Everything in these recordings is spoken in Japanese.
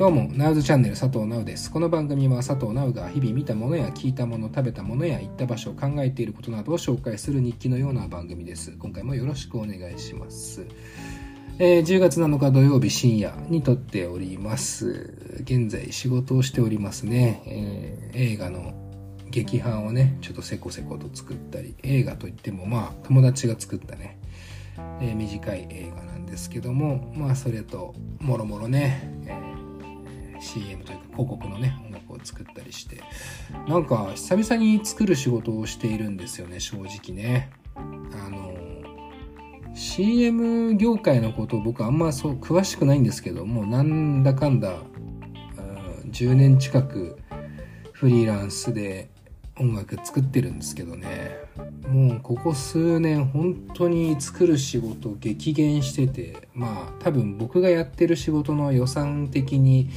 どうも、ナウズチャンネル佐藤直です。この番組は佐藤直が日々見たものや聞いたもの、食べたものや行った場所を、考えていることなどを紹介する日記のような番組です。今回もよろしくお願いします。えー、10月7日土曜日深夜に撮っております。現在仕事をしておりますね。えー、映画の劇版をね、ちょっとせこせこと作ったり、映画といってもまあ友達が作ったね、えー、短い映画なんですけども、まあそれともろもろね、えー CM というか広告のね音楽を作ったりして。なんか久々に作る仕事をしているんですよね正直ね。あの CM 業界のこと僕あんまそう詳しくないんですけどもなんだかんだ10年近くフリーランスで音楽作ってるんですけどね。もうここ数年本当に作る仕事激減しててまあ多分僕がやってる仕事の予算的に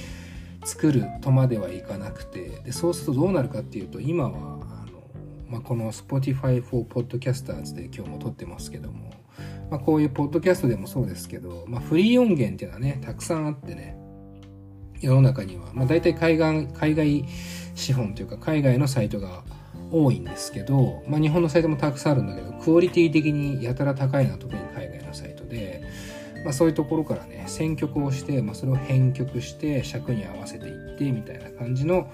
作るとまではいかなくてでそうするとどうなるかっていうと今はあの、まあ、この Spotify for Podcasters で今日も撮ってますけども、まあ、こういうポッドキャストでもそうですけど、まあ、フリー音源っていうのはねたくさんあってね世の中には、まあ、大体海外海外資本というか海外のサイトが多いんですけど、まあ、日本のサイトもたくさんあるんだけどクオリティ的にやたら高いのは特に海外のサイトでまあ、そういうところからね選曲をして、まあ、それを編曲して尺に合わせていってみたいな感じの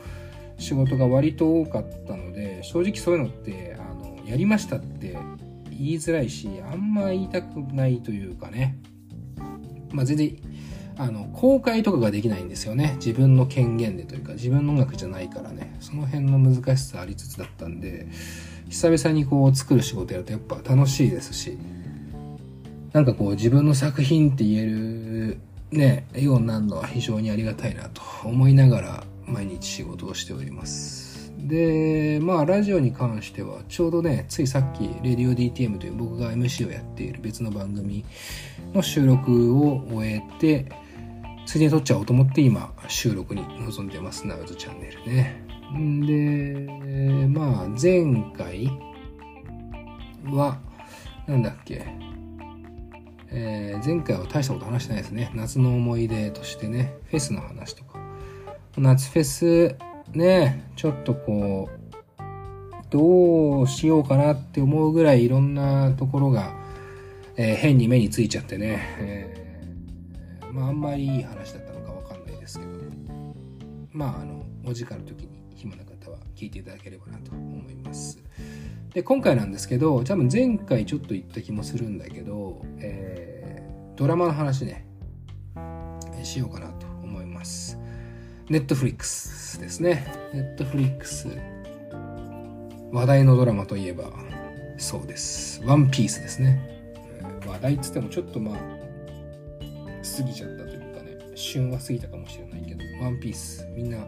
仕事が割と多かったので正直そういうのってあのやりましたって言いづらいしあんま言いたくないというかね、まあ、全然あの公開とかができないんですよね。自分の権限でというか自分の音楽じゃないからね。その辺の難しさありつつだったんで久々にこう作る仕事やるとやっぱ楽しいですしなんかこう自分の作品って言えるね、ようになるのは非常にありがたいなと思いながら毎日仕事をしております。で、まあラジオに関してはちょうどね、ついさっきレディオ DTM という僕が MC をやっている別の番組の収録を終えて、ついに撮っちゃおうと思って今収録に臨んでます、ナウズチャンネルね。んで、まあ前回は、なんだっけ、えー、前回は大したこと話してないですね。夏の思い出としてね、フェスの話とか。夏フェス、ね、ちょっとこう、どうしようかなって思うぐらいいろんなところが、えー、変に目についちゃってね、えー、まああんまりいい話だったのかわかんないですけど、ねまああの、お時間の時に暇な方は聞いていただければなと思います。で今回なんですけど多分前回ちょっと言った気もするんだけど、えー、ドラマの話ねしようかなと思います。ネットフリックスですね。ネットフリックス話題のドラマといえばそうです。ワンピースですね。話題っつってもちょっとまあ過ぎちゃったというかね旬は過ぎたかもしれないけどワンピースみんな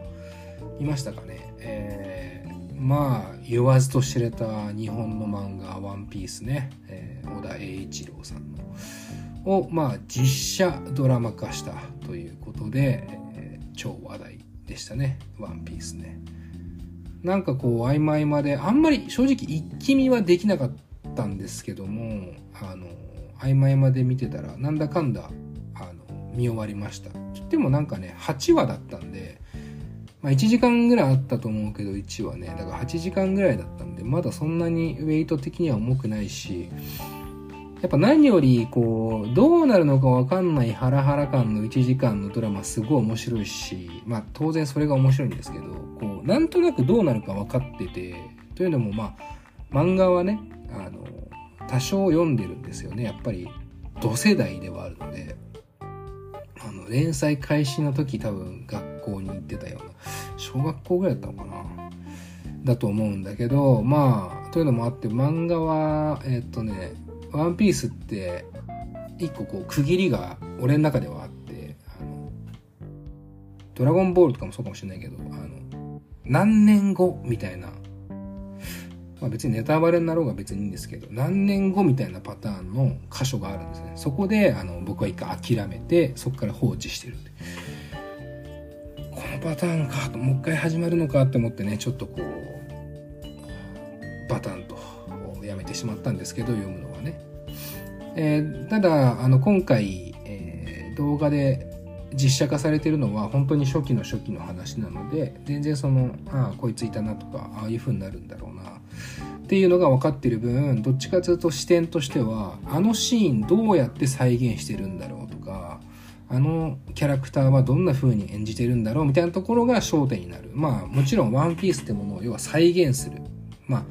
見ましたかね？えーまあ言わずと知れた日本の漫画「ワンピースね、えー、小田栄一郎さんの。をまあ実写ドラマ化したということで、えー、超話題でしたね「ワンピースね。なんかこう曖昧まであんまり正直一気見はできなかったんですけどもあの曖昧まで見てたらなんだかんだあの見終わりました。でもなんかね8話だったんでまあ、1時間ぐらいあったと思うけど1はね。だから8時間ぐらいだったんでまだそんなにウェイト的には重くないしやっぱ何よりこうどうなるのか分かんないハラハラ感の1時間のドラマすごい面白いしまあ当然それが面白いんですけどこうなんとなくどうなるか分かっててというのもまあ漫画はねあの多少読んでるんですよね。やっぱり同世代ではあるので。あの連載開始の時多分学校に行ってたような小学校ぐらいだったのかな。だと思うんだけどまあというのもあって漫画はえっ、とね「ワンピースって一個こう区切りが俺の中ではあってあの「ドラゴンボール」とかもそうかもしれないけどあの何年後みたいなまあ、別にネタバレになろうが別にいいんですけど何年後みたいなパターンの箇所があるんですね。そこであの僕は一回諦めてそこから放置してるこのパターンかともう一回始まるのかって思ってねちょっとこうバタンとやめてしまったんですけど読むのはね、えー、ただあの今回、えー、動画で実写化されてるのは本当に初期の初期の話なので全然そのああこいついたなとかああいう風になるんだろうなっていうのが分かってる分どっちかというと視点としてはあのシーンどうやって再現してるんだろうとかあのキャラクターはどんな風に演じてるんだろうみたいなところが焦点になる。まあもちろん「ワンピースってものを要は再現する。まあ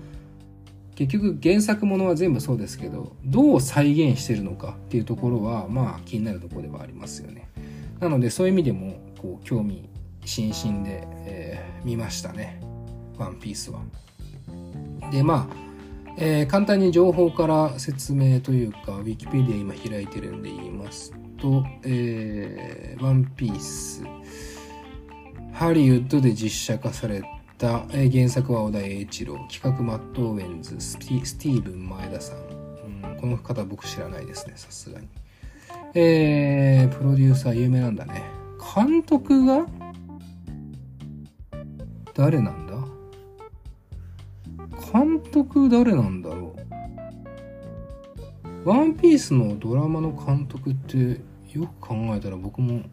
結局原作ものは全部そうですけどどう再現してるのかっていうところはまあ気になるところではありますよね。なのでそういう意味でもこう興味津々で、えー、見ましたね「ワンピースは。でまあ、えー、簡単に情報から説明というか Wikipedia 今開いてるんで言いますと「えー、ワンピースハリウッドで実写化された、えー、原作は小田栄一郎企画マット・オーウェンズスティーブン前田さん、うん、この方僕知らないですねさすがに。えー、プロデューサー有名なんだね。監督が誰なんだ？監督誰なんだろう？ワンピースのドラマの監督ってよく考えたら僕も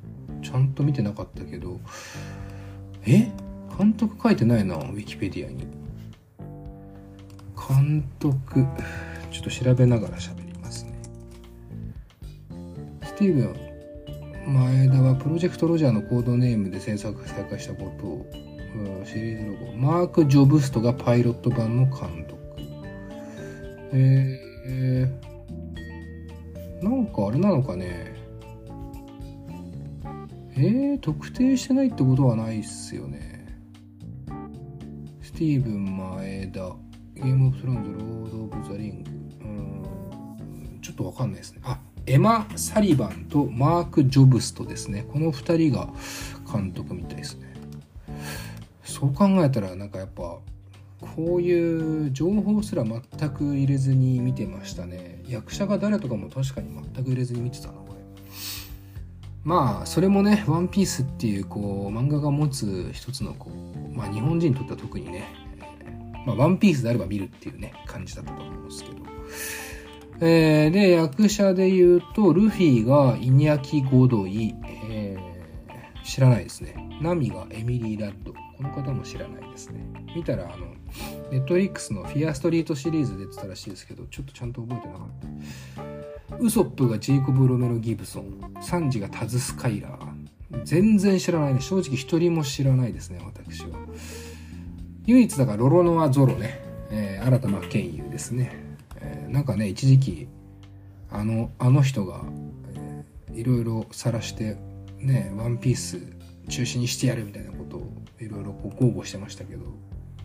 ちゃんと見てなかったけど。え？監督書いてないなウィキペディアに。監督ちょっと調べながら喋りますね。スティーブン前田はプロジェクトロジャーのコードネームで制作再開したことをシリーズロゴマーク・ジョブストがパイロット版の監督。えー、なんかあれなのかね。えー、特定してないってことはないっすよね。スティーブン前田ゲームオブスロンズロード・オブ・ザ・リング。うんちょっとわかんないですね。あエマ・サリバンとマーク・ジョブストですね。この2人が監督みたいですね。そう考えたらなんかやっぱこういう情報すら全く入れずに見てましたね。役者が誰とかも確かに全く入れずに見てたなこれまあそれもね「ワンピースっていうこう漫画が持つ一つのこうまあ日本人にとっては特にねまあ、ワンピースであれば見るっていうね感じだったと思うんですけど。えー、で役者で言うとルフィがイニャキ・ゴドイ、えー、知らないですね。ナミがエミリー・ラッド。この方も知らないですね。見たらあのネットリックスのフィアストリートシリーズ出てたらしいですけどちょっとちゃんと覚えてなかった。ウソップがジェイコブ・ロメロ・ギブソンサンジがタズ・スカイラー。全然知らないね。正直一人も知らないですね私は。唯一だからロロノア・ゾロね、えー、新田真剣佑ですね、えー、なんかね一時期あのあの人が、えー、いろいろ晒してねワンピース中止にしてやるみたいなことをいろいろこう豪語してましたけど、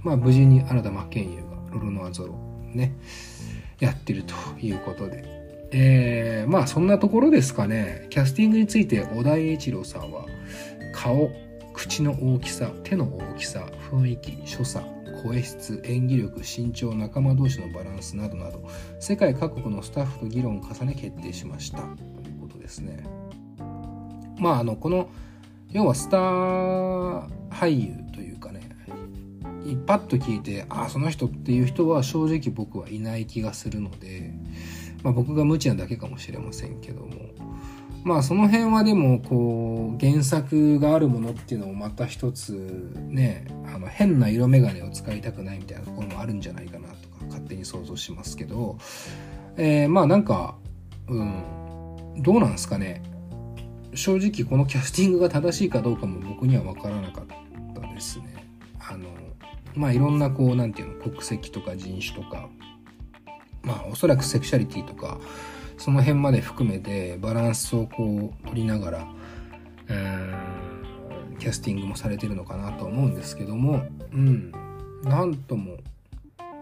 まあ無事に新田真剣佑がロロノアゾロね、やってるということで。えー、まあそんなところですかね。キャスティングについて小田栄一郎さんは、顔、口の大きさ、手の大きさ、雰囲気、所作、声質、演技力、身長、仲間同士のバランスなどなど、世界各国のスタッフと議論を重ね決定しました。ということですね。まああの、この要はスター俳優というかねパッと聞いてああその人っていう人は正直僕はいない気がするので、まあ、僕が無知なだけかもしれませんけどもまあその辺はでもこう原作があるものっていうのもまた一つねあの変な色眼鏡を使いたくないみたいなところもあるんじゃないかなとか勝手に想像しますけど、えー、まあなんかうんどうなんですかね。正直このキャスティングが正しいかどうかも僕には分からなかったですね。あのまあいろんなこう何て言うの国籍とか人種とかまあおそらくセクシャリティとかその辺まで含めてバランスをこう取りながら、えー、キャスティングもされてるのかなと思うんですけどもうんなんとも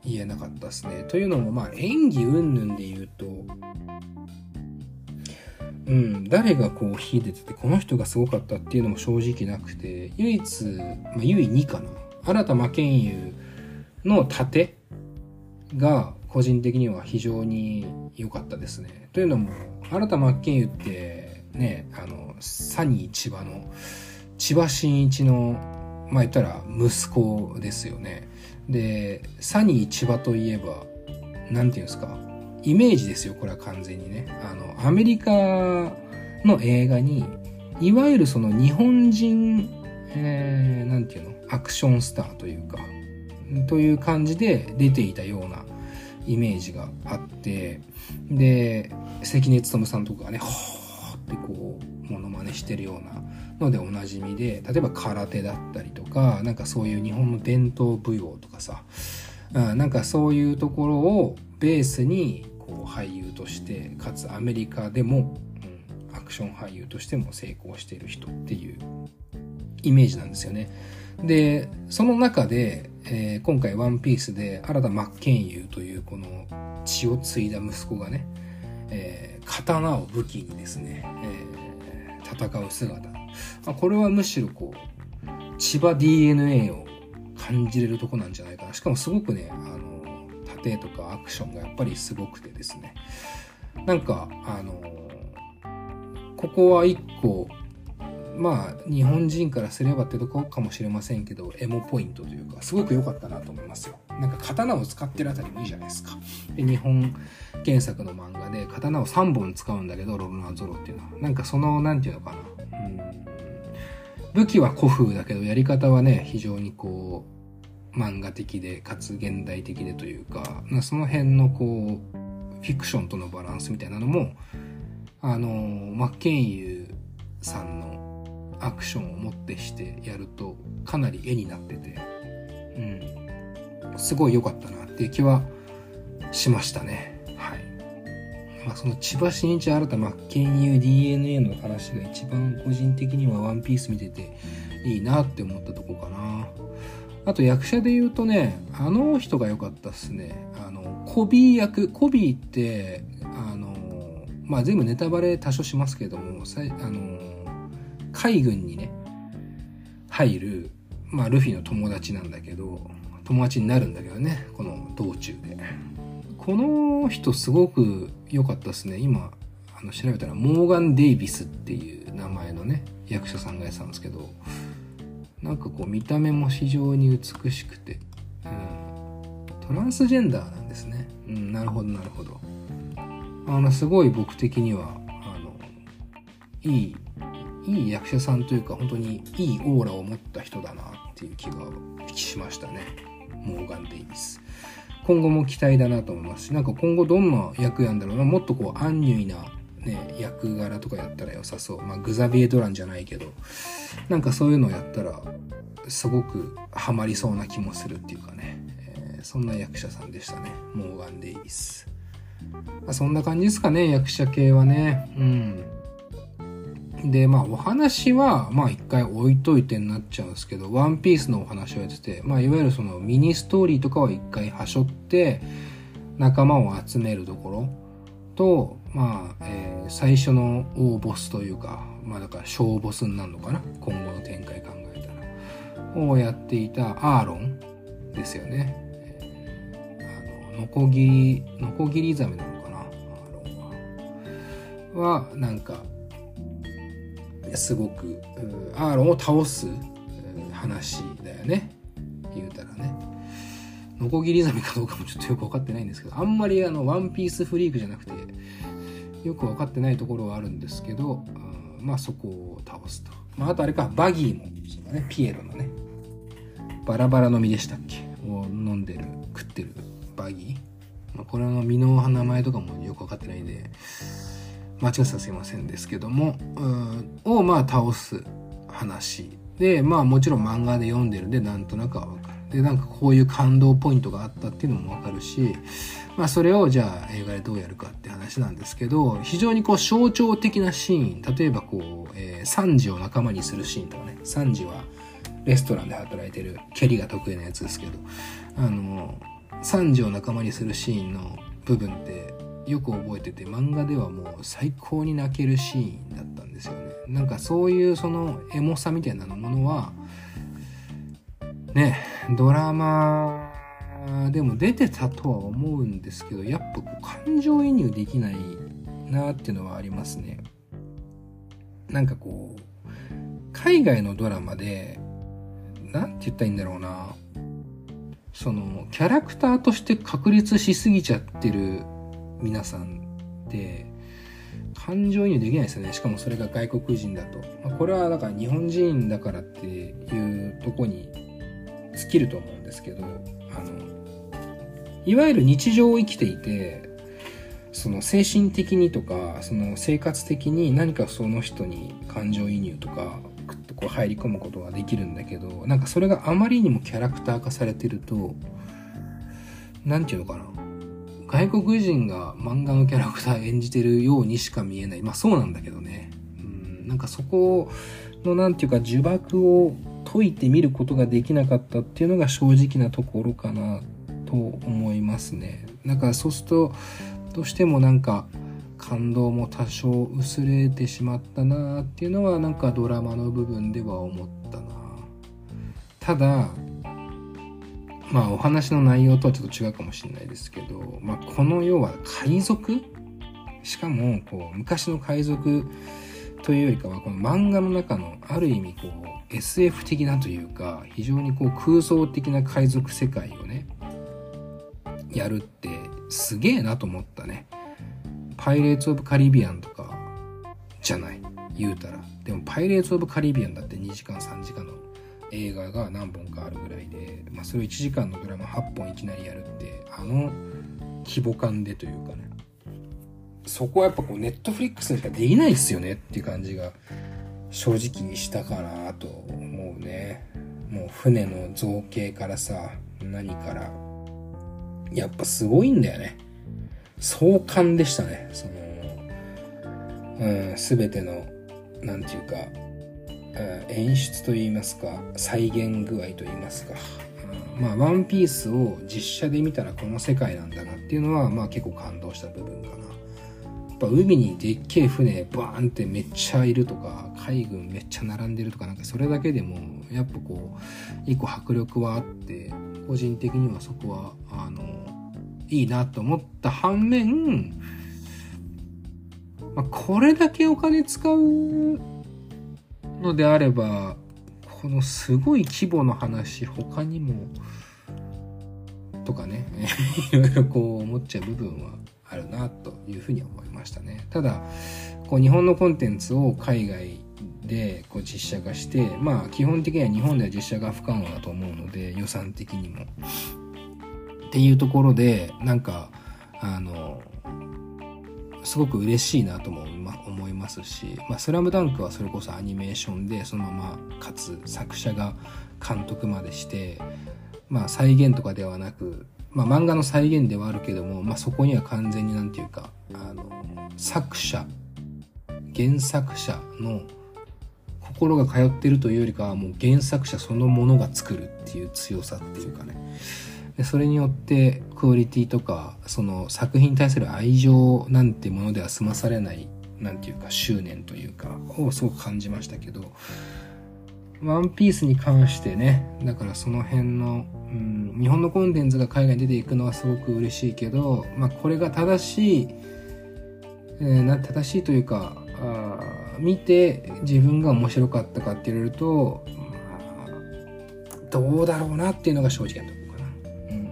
言えなかったですね。というのもまあ演技云々で言うとうん、誰がこう秀でててこの人がすごかったっていうのも正直なくて唯一、まあ、唯2かな新田真剣佑の盾が個人的には非常に良かったですね。というのも新田真剣佑ってねあのサニー千葉の千葉真一のまあ言ったら息子ですよね。でサニー千葉といえば何て言うんですか？イメージですよこれは完全にね。あのアメリカの映画にいわゆるその日本人、えー、なんていうの？アクションスターというか、という感じで出ていたようなイメージがあって、で、関根勤さんとかがね、ほーってこう、モノマネしてるようなのでおなじみで、例えば空手だったりとか、なんかそういう日本の伝統舞踊とかさ、うん、なんかそういうところをベースにこう俳優としてかつアメリカでも、うん、アクション俳優としても成功している人っていうイメージなんですよね。でその中で、えー、今回「ワンピースで新田真剣佑というこの血を継いだ息子がね、えー、刀を武器にですね、えー、戦う姿、まあ、これはむしろこう千葉 DNA を感じれるとこなんじゃないかなしかもすごくねあの盾とかアクションがやっぱりすごくてですね。なんかあのここは一個まあ日本人からすればってとこかもしれませんけどエモポイントというかすごく良かったなと思いますよ。なんか刀を使ってるあたりもいいじゃないですか。で日本原作の漫画で刀を3本使うんだけどロロナゾロっていうのは。なんかその何て言うのかな。うん。武器は古風だけどやり方はね非常にこう漫画的でかつ現代的でというかその辺のこうフィクションとのバランスみたいなのもあのマッケンユーさんのアクションをもってしてやるとかなり絵になってて、うん、すごい良かったなっていう気はしましたね。はい。まあその千葉真一新た真剣佑 DNA の話が一番個人的にはワンピース見てていいなって思ったとこかな。あと役者で言うとね、あの人が良かったっすね。あの、コビー役、コビーって、あの、まあ全部ネタバレ多少しますけども、あの、海軍にね、入る、まあ、ルフィの友達なんだけど、友達になるんだけどね、この道中で。この人すごく良かったですね。今、あの調べたら、モーガン・デイビスっていう名前のね、役者さんがやってたんですけど、なんかこう見た目も非常に美しくて、うん、トランスジェンダーなんですね。うん、なるほど、なるほど。あの、すごい僕的には、あの、いいいい役者さんというか本当にいいオーラを持った人だなっていう気がしましたねモーガン・デイビス今後も期待だなと思いますしなんか今後どんな役やんだろうなもっとこうアンニュイなね、役柄とかやったら良さそう。まあ、グザビエ・ドランじゃないけど、なんかそういうのをやったら、すごくハマりそうな気もするっていうかね、えー、そんな役者さんでしたね。モーガン・デイビス。まあ、そんな感じですかね、役者系はね。うん。で、まあお話は、まあ一回置いといてになっちゃうんですけど、ワンピースのお話をやってて、まあいわゆるそのミニストーリーとかは一回はしょって、仲間を集めるところと、まあ、えー、最初の大ボスというか、まあだから小ボスになるのかな？今後の展開考えたら。をやっていたアーロンですよね。あの、ノコギリ、ノコギリザメなのかな？アーロンは。は、なんか、すごくアーロンを倒す話だよね言うたらねノコギリザメかどうかもちょっとよく分かってないんですけどあんまりあのワンピースフリークじゃなくてよく分かってないところはあるんですけどうんまあそこを倒すと、まあ、あとあれかバギーもそうねピエロのねバラバラの実でしたっけ？を飲んでる食ってるバギー、まあ、これの実の名前とかもよく分かってないんで間違ってたらすいませんですけども、をまあ倒す話で、まあもちろん漫画で読んでるんでなんとなくはわかる。で、なんかこういう感動ポイントがあったっていうのもわかるし、まあそれをじゃあ映画でどうやるかって話なんですけど、非常にこう象徴的なシーン、例えばこう、えー、サンジを仲間にするシーンとかね、サンジはレストランで働いてる蹴りが得意なやつですけど、あの、サンジを仲間にするシーンの部分ってよく覚えてて漫画ではもう最高に泣けるシーンだったんですよね。なんかそういうそのエモさみたいなものはねドラマでも出てたとは思うんですけどやっぱ感情移入できないなっていうのはありますねなんかこう海外のドラマで何て言ったらいいんだろうなそのキャラクターとして確立しすぎちゃってる皆さんって感情移入できないですよね。しかもそれが外国人だと。まあ、これはだから日本人だからっていうとこに尽きると思うんですけど、あの、いわゆる日常を生きていて、その精神的にとか、その生活的に何かその人に感情移入とか、ぐっとこう入り込むことができるんだけど、なんかそれがあまりにもキャラクター化されてると、なんていうのかな。外国人が漫画のキャラクター演じてるようにしか見えない。まあそうなんだけどね。うん、なんかそこのなんていうか呪縛を解いてみることができなかったっていうのが正直なところかなと思いますね。なんかそうすると、どうしてもなんか感動も多少薄れてしまったなっていうのはなんかドラマの部分では思ったな。ただ、まあお話の内容とはちょっと違うかもしれないですけど、まあこの要は海賊？しかもこう昔の海賊というよりかはこの漫画の中のある意味こう SF 的なというか非常にこう空想的な海賊世界をねやるってすげえなと思ったね。パイレーツ・オブ・カリビアンとかじゃない。言うたら。でもパイレーツ・オブ・カリビアンだって2時間3時間の映画が何本かあるぐらいで、まあ、それを1時間のドラマ8本いきなりやるってあの規模感でというかねそこはやっぱこうネットフリックスにしかできないっすよねっていう感じが正直にしたかなと思うね。もう船の造形からさ何から。やっぱすごいんだよね。壮観でしたね。そのうん全ての何て言うか演出といいますか再現具合といいますか、まあワンピースを実写で見たらこの世界なんだなっていうのはまあ結構感動した部分かな。ぱ海にでっけえ船バーンってめっちゃいるとか海軍めっちゃ並んでるとかなんかそれだけでもやっぱこう一個迫力はあって個人的にはそこはあのいいなと思った反面まあ、これだけお金使うのであればこのすごい規模の話他にもとかね いろいろこう思っちゃう部分はあるなというふうに思いましたね。ただこう日本のコンテンツを海外でこう実写化してまあ基本的には日本では実写が不可能だと思うので予算的にも。っていうところでなんかあのすごく嬉しいなとも思いますし「まあ、スラムダンクはそれこそアニメーションでそのままかつ作者が監督までして、まあ、再現とかではなく、まあ、漫画の再現ではあるけども、まあ、そこには完全に何て言うかあの作者原作者の心が通ってるというよりかはもう原作者そのものが作るっていう強さっていうかね。でそれによってクオリティとかその作品に対する愛情なんてものでは済まされないなんていうか執念というかをすごく感じましたけどワンピースに関してねだからその辺の、うん、日本のコンテンツが海外に出ていくのはすごく嬉しいけど、まあ、これが正しい、えー、な正しいというかあ見て自分が面白かったかって言われると、まあ、どうだろうなっていうのが正直なところかな、うん、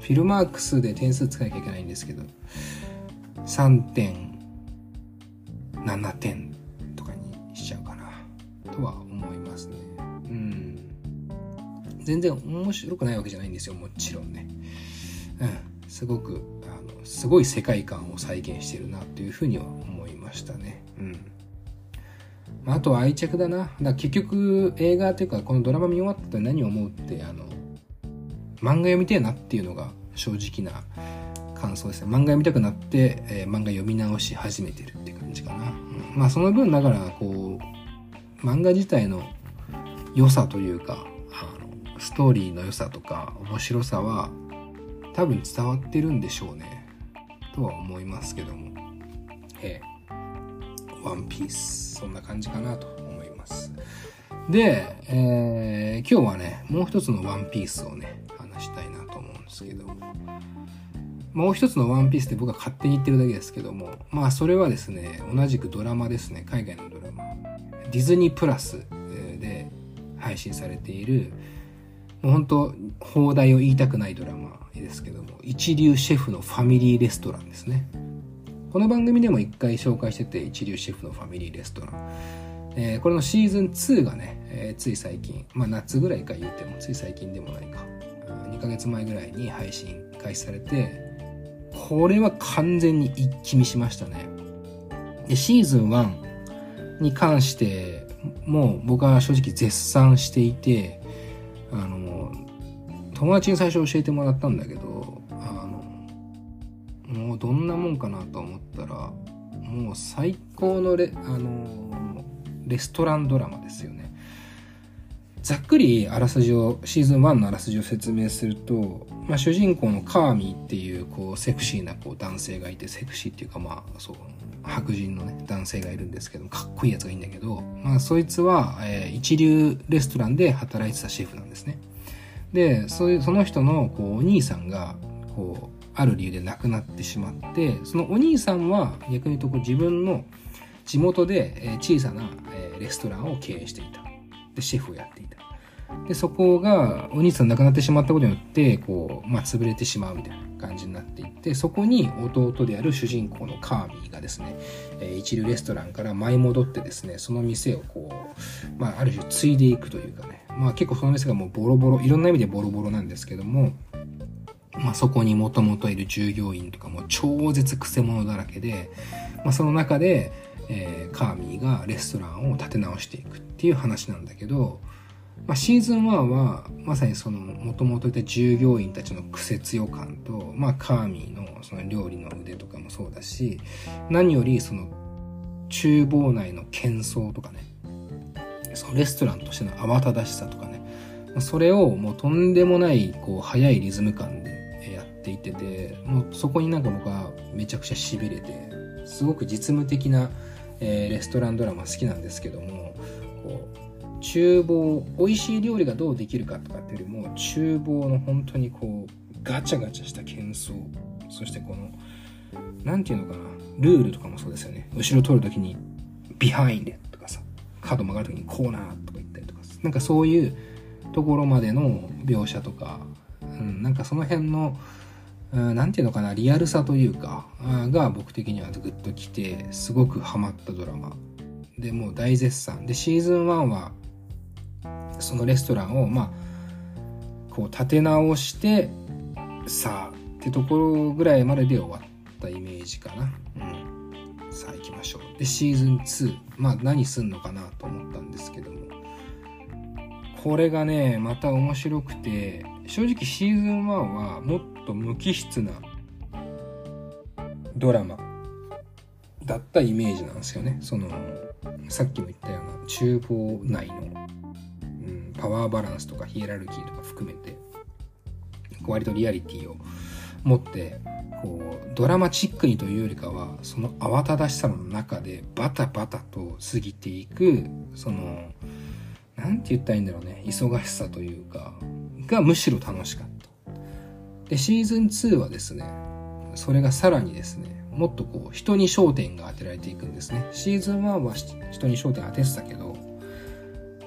フィルマークスで点数つかなきゃいけないんですけど3.7点とは思いますね。うん。全然面白くないわけじゃないんですよもちろんね。うん。すごくあのすごい世界観を再現してるなというふうには思いましたね。うん。あとは愛着だな。だ結局映画っていうかこのドラマ見終わったら何を思うってあの漫画読みてえなっていうのが正直な感想ですね。漫画読みたくなって、えー、漫画読み直し始めてるって感じかな、うん、まあその分だからこう漫画自体の良さというかあのストーリーの良さとか面白さは多分伝わってるんでしょうね。とは思いますけども。えー、ワンピースそんな感じかなと思います。で、えー、今日はねもう一つのワンピースをね話したいなと思うんですけど。もう一つのワンピースって僕は勝手に言ってるだけですけども、まあそれはですね、同じくドラマですね、海外のドラマ。ディズニープラスで配信されている、もう本当、放題を言いたくないドラマですけども、一流シェフのファミリーレストランですね。この番組でも一回紹介してて一流シェフのファミリーレストラン、えー、これのシーズン2がね、えー、つい最近まあ夏ぐらいか言うてもつい最近でもないか。2ヶ月前ぐらいに配信開始されてこれは完全に一気見しましたね。でシーズン1に関してもう僕は正直絶賛していてあの友達に最初教えてもらったんだけどあのもうどんなもんかなと思ったらもう最高のレあのレストランドラマですよね。ざっくりあらすじをシーズン1のあらすじを説明すると、まあ、主人公のカーミーっていうこうセクシーなこう男性がいてセクシーっていうかまあそう白人のね男性がいるんですけどかっこいいやつがいいんだけど、まあ、そいつは、えー、一流レストランで働いてたシェフなんですね。でそその人のこうお兄さんがこうある理由で亡くなってしまってそのお兄さんは逆に言うとこう自分の地元で、小さな、レストランを経営していた。でシェフをやっていた。でそこがお兄さん亡くなってしまったことによってこう、まあ、潰れてしまうみたいな感じになっていってそこに弟である主人公のカーミーがですね、え、一流レストランから舞い戻ってですねその店をこう、まあ、ある種継いでいくというかね、まあ、結構その店がもうボロボロいろんな意味でボロボロなんですけどもまあ、そこにもともといる従業員とかも超絶くせ者だらけで、まあ、その中で、えー、カーミーがレストランを立て直していくっていう話なんだけど、まあ、シーズン1はまさにそのもともといた従業員たちの癖強感と、まあ、カーミーのその料理の腕とかもそうだし何よりその厨房内の喧騒とかねそのレストランとしての慌ただしさとかねそれをもうとんでもないこう速いリズム感でやっていっててもうそこになんか僕はめちゃくちゃしびれてすごく実務的な、え、レストランドラマ好きなんですけどもこう厨房美味しい料理がどうできるかとかっていうよりも厨房の本当にこうガチャガチャした喧騒そしてこの何て言うのかなルールとかもそうですよね。後ろ通る時にビハインデとかさ角曲がる時にコーナーとか言ったりとかなんかそういうところまでの描写とか、うん、なんかその辺の何て言うのかなリアルさというかが僕的にはグッときてすごくハマったドラマ。でもう大絶賛。でシーズン1はそのレストランをまあこう立て直してさあってところぐらいまでで終わったイメージかな。うん、さあ行きましょう。でシーズン2まあ何すんのかなと思ったんですけどもこれがねまた面白くて正直シーズン1はもっと無機質なドラマだったイメージなんですよね。そのさっきも言ったような厨房内のパワーバランスとかヒエラルキーとか含めて割とリアリティを持ってこうドラマチックにというよりかはその慌ただしさの中でバタバタと過ぎていくその何て言ったらいいんだろうね忙しさというかがむしろ楽しかった。でシーズン2はですねそれがさらにですねもっとこう人に焦点が当てられていくんですね。シーズン1は人に焦点当ててたけど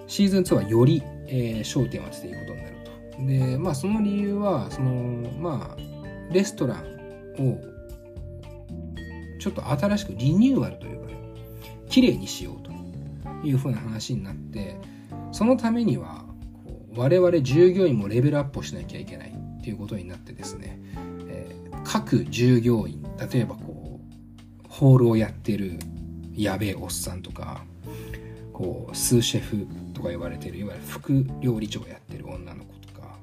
シーズン2はよりえー、焦点を当てていくことになると。で、まあその理由は、その、まあ、レストランをちょっと新しくリニューアルというかね、綺麗にしようというふうな話になって、そのためには、我々従業員もレベルアップをしなきゃいけないっていうことになってですね、えー、各従業員、例えばこう、ホールをやってるやべえおっさんとか、こう、スーシェフとか言われてるいわゆる副料理長をやってる女の子とか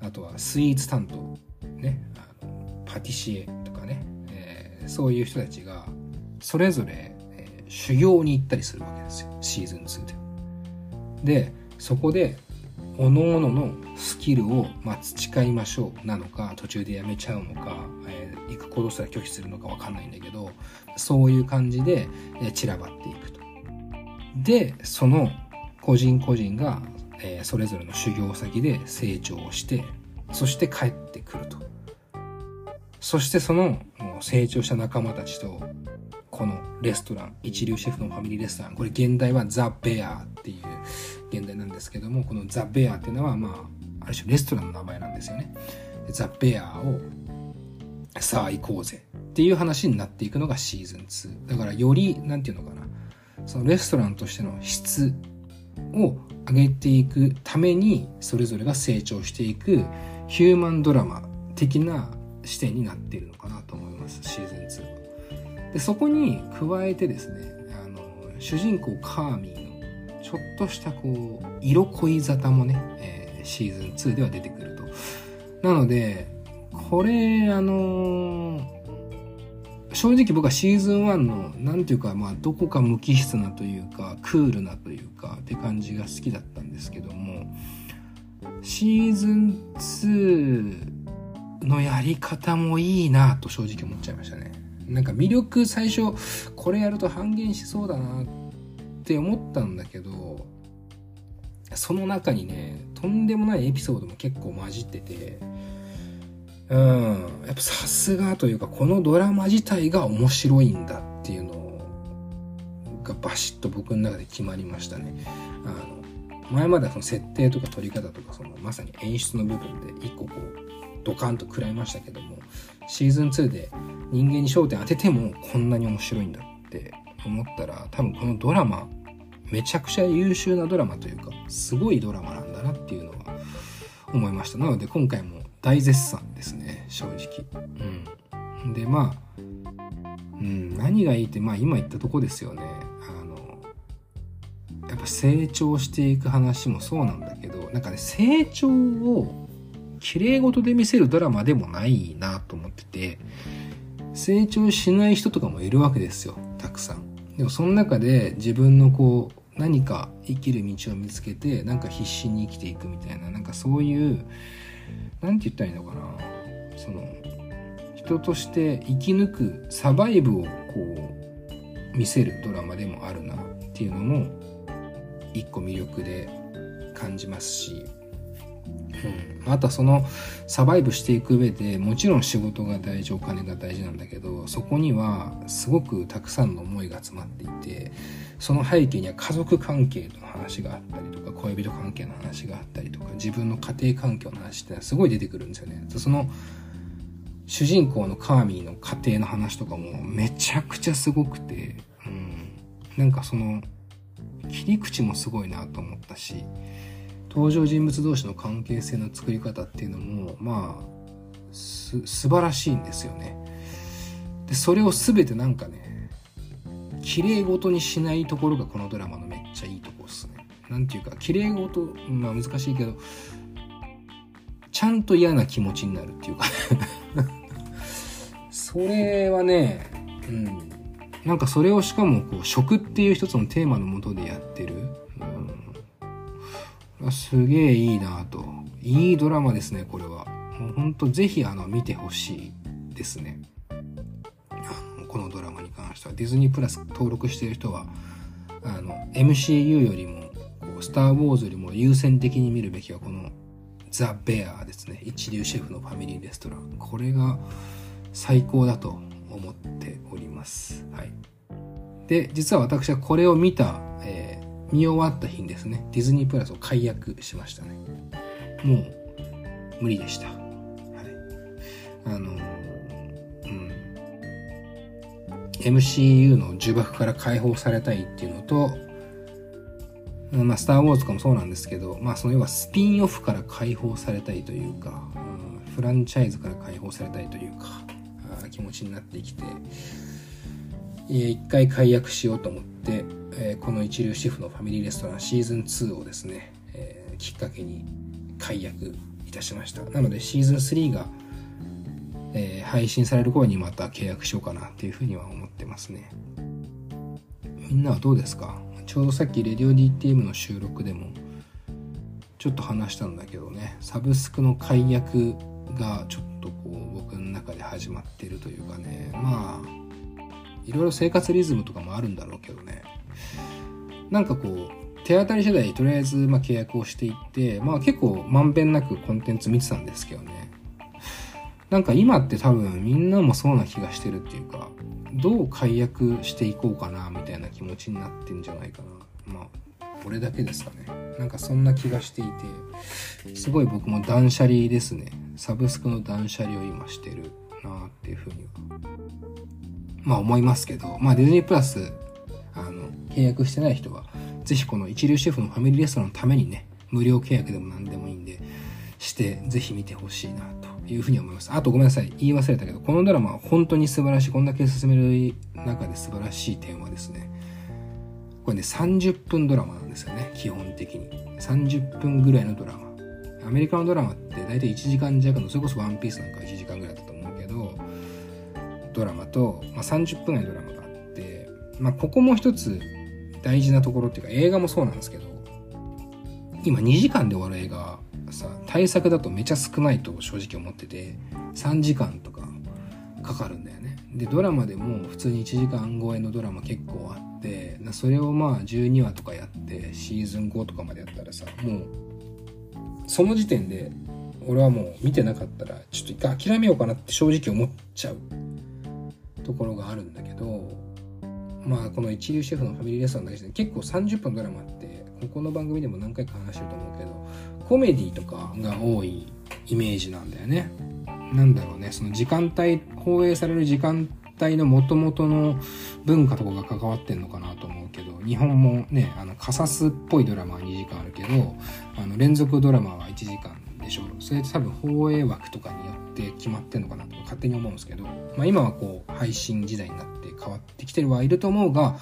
あとはスイーツ担当ねあのパティシエとかね、えー、そういう人たちがそれぞれ、えー、修行に行ったりするわけですよシーズン2で。でそこで各々のスキルを、まあ、培いましょうなのか途中でやめちゃうのか、えー、行くことすら拒否するのか分かんないんだけどそういう感じで、え、散らばっていく。でその個人個人が、えー、それぞれの修行先で成長してそして帰ってくるとそしてその成長した仲間たちとこのレストラン一流シェフのファミリーレストランこれ現代はザ・ベアっていう現代なんですけどもこのザ・ベアっていうのはまあある種レストランの名前なんですよねザ・ベアをさあ行こうぜっていう話になっていくのがシーズン2。だからより、なんていうのかな。そのレストランとしての質を上げていくために、それぞれが成長していくヒューマンドラマ的な視点になっているのかなと思います、シーズン2で、そこに加えてですね、あの、主人公カーミーのちょっとしたこう、色恋沙汰もね、えー、シーズン2では出てくると。なので、これ、あのー正直僕はシーズン1の何ていうかまあどこか無機質なというかクールなというかって感じが好きだったんですけどもシーズン2のやり方もいいなと正直思っちゃいましたね。なんか魅力最初これやると半減しそうだなって思ったんだけどその中にねとんでもないエピソードも結構混じっててうん、やっぱさすがというか、このドラマ自体が面白いんだっていうのがバシッと僕の中で決まりましたね。あの、前まではその設定とか撮り方とか、そのまさに演出の部分で一個こう、ドカンと食らいましたけども、シーズン2で人間に焦点当ててもこんなに面白いんだって思ったら、多分このドラマ、めちゃくちゃ優秀なドラマというか、すごいドラマなんだなっていうのは思いました。なので今回も大絶賛ですね正直。うん。でまあうん何がいいってまあ今言ったとこですよね。あのやっぱ成長していく話もそうなんだけどなんかね成長を綺麗事で見せるドラマでもないなと思ってて成長しない人とかもいるわけですよたくさん。でもその中で自分のこう何か生きる道を見つけてなんか必死に生きていくみたいななんかそういう何て言ったらいいのかな。その人として生き抜くサバイブをこう見せるドラマでもあるなっていうのも一個魅力で感じますし、うん、あとはそのサバイブしていく上でもちろん仕事が大事お金が大事なんだけどそこにはすごくたくさんの思いが詰まっていてその背景には家族関係の話があったりとか恋人関係の話があったりとか自分の家庭環境の話ってのはすごい出てくるんですよね。その主人公のカーミーの家庭の話とかもめちゃくちゃすごくて、うん、なんかその切り口もすごいなと思ったし登場人物同士の関係性の作り方っていうのもまあす素晴らしいんですよね。でそれを全てなんかね綺麗事にしないところがこのドラマのめっちゃいいとこっすね。なんていうか、綺麗事、まあ難しいけど、ちゃんと嫌な気持ちになるっていうか それはね、うん。なんかそれをしかもこう食っていう一つのテーマのもとでやってる。すげえいいなと。いいドラマですね、これは。もうほんとぜひあの見てほしいですね。このドラマに関してはディズニープラス登録している人はあの MCU よりも「こうスター・ウォーズ」よりも優先的に見るべきはこの「ザ・ベア」ですね一流シェフのファミリーレストランこれが最高だと思っておりますはいで実は私はこれを見た、えー、見終わった日にですね。ディズニープラスを解約しましたね。もう無理でした。はい。あの MCU の呪縛から解放されたいっていうのと、まあ、スター・ウォーズとかもそうなんですけど、まあ、その要はスピンオフから解放されたいというか、うん、フランチャイズから解放されたいというか、気持ちになってきて、一回解約しようと思って、え、この一流シェフのファミリーレストランシーズン2をですね、え、きっかけに解約いたしました。なのでシーズン3がえ、配信される頃にまた契約しようかなっていうふうには思ってますね。みんなはどうですか？ちょうどさっきレディオ DTM の収録でもちょっと話したんだけどね、サブスクの解約がちょっとこう僕の中で始まってるというかね、まあ、いろいろ生活リズムとかもあるんだろうけどね、なんかこう、手当たり次第とりあえずま契約をしていって、まあ結構まんべんなくコンテンツ見てたんですけどね、なんか今って多分みんなもそうな気がしてるっていうか、どう解約していこうかなみたいな気持ちになってんじゃないかな。まあ、これだけですかね。なんかそんな気がしていて、すごい僕も断捨離ですね。サブスクの断捨離を今してる。なっていうふうにはまあ思いますけどまあディズニープラスあの契約してない人はぜひこの一流シェフのファミリーレストランのためにね無料契約でも何でもいいんでしてぜひ見てほしいなというふうに思います。あとごめんなさい。言い忘れたけどこのドラマは本当に素晴らしい。こんだけ進める中で素晴らしい点はですねこれね30分ドラマなんですよね基本的に。30分ぐらいのドラマ。アメリカのドラマって大体1時間弱のそれこそワンピースなんか1時間ぐらいだったと思うけどドラマと、まあ、30分ぐらいのドラマがあってまあここも一つ大事なところっていうか映画もそうなんですけど今2時間で終わる映画さ対策だとめちゃ少ないと正直思ってて3時間とかかかるんだよね。でドラマでも普通に1時間超えのドラマ結構あってそれをまあ12話とかやってシーズン5とかまでやったらさもうその時点で俺はもう見てなかったらちょっと一回諦めようかなって正直思っちゃう。ところがあるんだけどまあこの一流シェフのファミリーレストランだけで結構30分ドラマってここの番組でも何回か話してると思うけどコメディとかが多いイメージなんだよね。なんだろうねその時間帯放映される時間帯の元々の文化とかが関わってんのかなと思うけど日本もねあのカサスっぽいドラマは2時間あるけどあの連続ドラマは1時間でしょ。それ多分放映枠とかによって決まってんのかな？とか勝手に思うんですけど、まあ、今はこう配信時代になって変わってきてるはいると思うが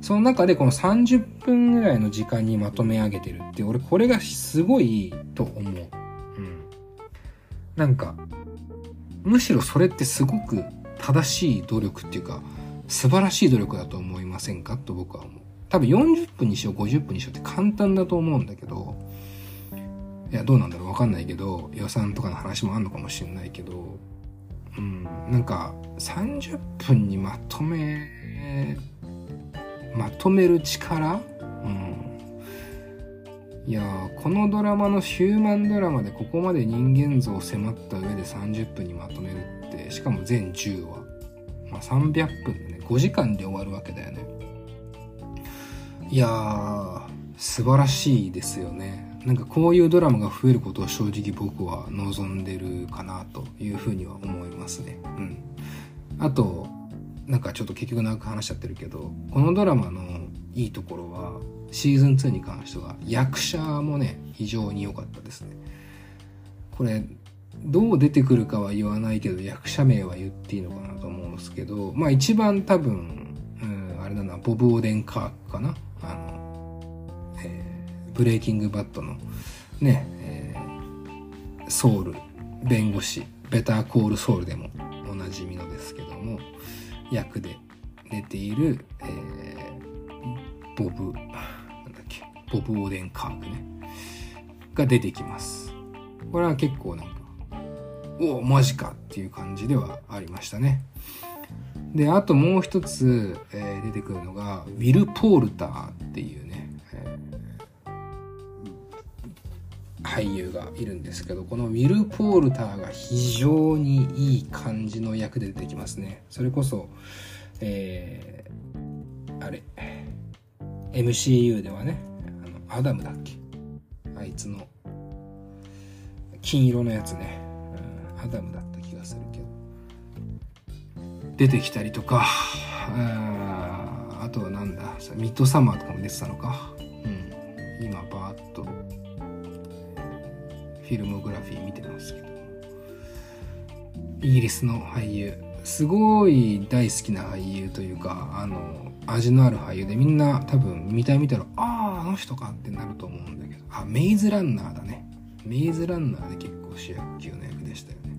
その中でこの30分ぐらいの時間にまとめ上げてるって俺これがすごいと思う。うん。なんかむしろそれってすごく正しい努力っていうか素晴らしい努力だと思いませんか？と僕は思う。多分40分にしよう50分にしようって簡単だと思うんだけどいやどうなんだろうわかんないけど予算とかの話もあんのかもしれないけどうんなんか30分にまとめまとめる力？うん。いやこのドラマのヒューマンドラマでここまで人間像を迫った上で30分にまとめるってしかも全10話、まあ、300分でね。5時間で終わるわけだよね。いやー素晴らしいですよね。なんかこういうドラマが増えることを正直僕は望んでるかなというふうには思いますね。うん。あとなんかちょっと結局長く話しちゃってるけどこのドラマのいいところはシーズン2に関しては役者もね非常に良かったですね。これどう出てくるかは言わないけど役者名は言っていいのかなと思うんですけどまあ一番多分、うん、あれだなボブ・オーデン・カークかな、ブレイキングバットのね、えー、ソウル弁護士ベターコールソウルでもおなじみのですけども役で出ている、えー、ボブなんだっけボブ・オーデン・カークねが出てきます。これは結構なんかおおマジかっていう感じではありましたね。であともう一つ、えー、出てくるのがウィル・ポールターっていうね、え、俳優がいるんですけどこのウィル・ポールターが非常にいい感じの役で出てきますね。それこそえー、あれ MCU ではねあのアダムだっけ？あいつの金色のやつね。アダムだった気がするけど。出てきたりとかああとはなんだミッドサマーとかも出てたのか、うん、今バーッとフィルモグラフィー見てますけどイギリスの俳優すごい大好きな俳優というかあの味のある俳優でみんな多分見たい見たらあああの人かってなると思うんだけどあメイズランナーだねメイズランナーで結構主役級の役でしたよね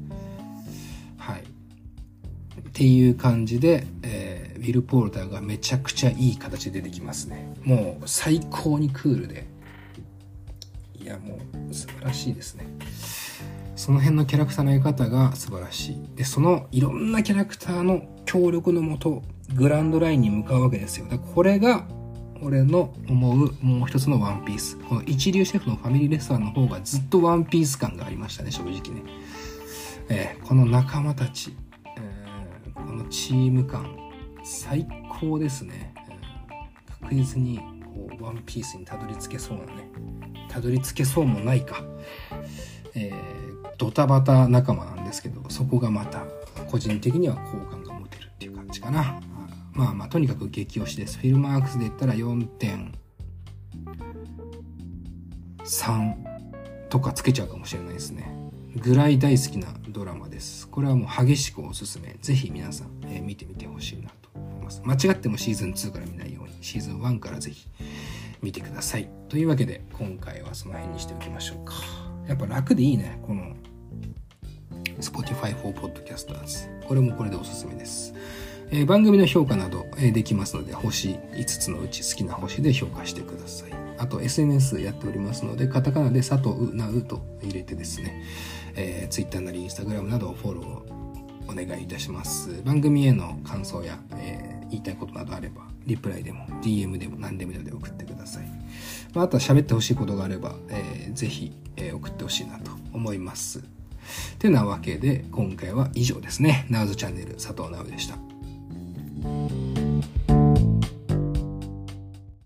はい。っていう感じで、えー、ウィル・ポルターがめちゃくちゃいい形で出てきますね。もう最高にクールで。いや、もう素晴らしいですね。その辺のキャラクターの描き方が素晴らしい。で、そのいろんなキャラクターの協力のもと、グランドラインに向かうわけですよ。だからこれが、俺の思うもう一つのワンピース。この一流シェフのファミリーレストランの方がずっとワンピース感がありましたね、正直ね。えー、この仲間たち、えー、このチーム感最高ですね、えー、確実にこうワンピースにたどり着けそうなねたどり着けそうもないか、えー、ドタバタ仲間なんですけどそこがまた個人的には好感が持てるっていう感じかな。まあまあ、とにかく激推しです。フィルマークスで言ったら4.3とかつけちゃうかもしれないですね。ぐらい大好きなドラマです。これはもう激しくおすすめ。ぜひ皆さん、えー、見てみてほしいなと思います。間違ってもシーズン2から見ないように、シーズン1からぜひ見てください。というわけで、今回はその辺にしておきましょうか。やっぱ楽でいいね、この Spotify for Podcasters。これもこれでおすすめです。えー、番組の評価など、え、できますので、星5つのうち好きな星で評価してください。あと SNS やっておりますので、カタカナで佐藤うなうと入れてですね、えー、Twitter なり Instagram などをフォローお願いいたします。番組への感想や、えー、言いたいことなどあれば、リプライでも DM でも何でもいいので送ってください。まあ、あとは喋ってほしいことがあれば、えー、ぜひ、えー、送ってほしいなと思います。てなわけで、今回は以上ですね。ナウズチャンネル佐藤直でした。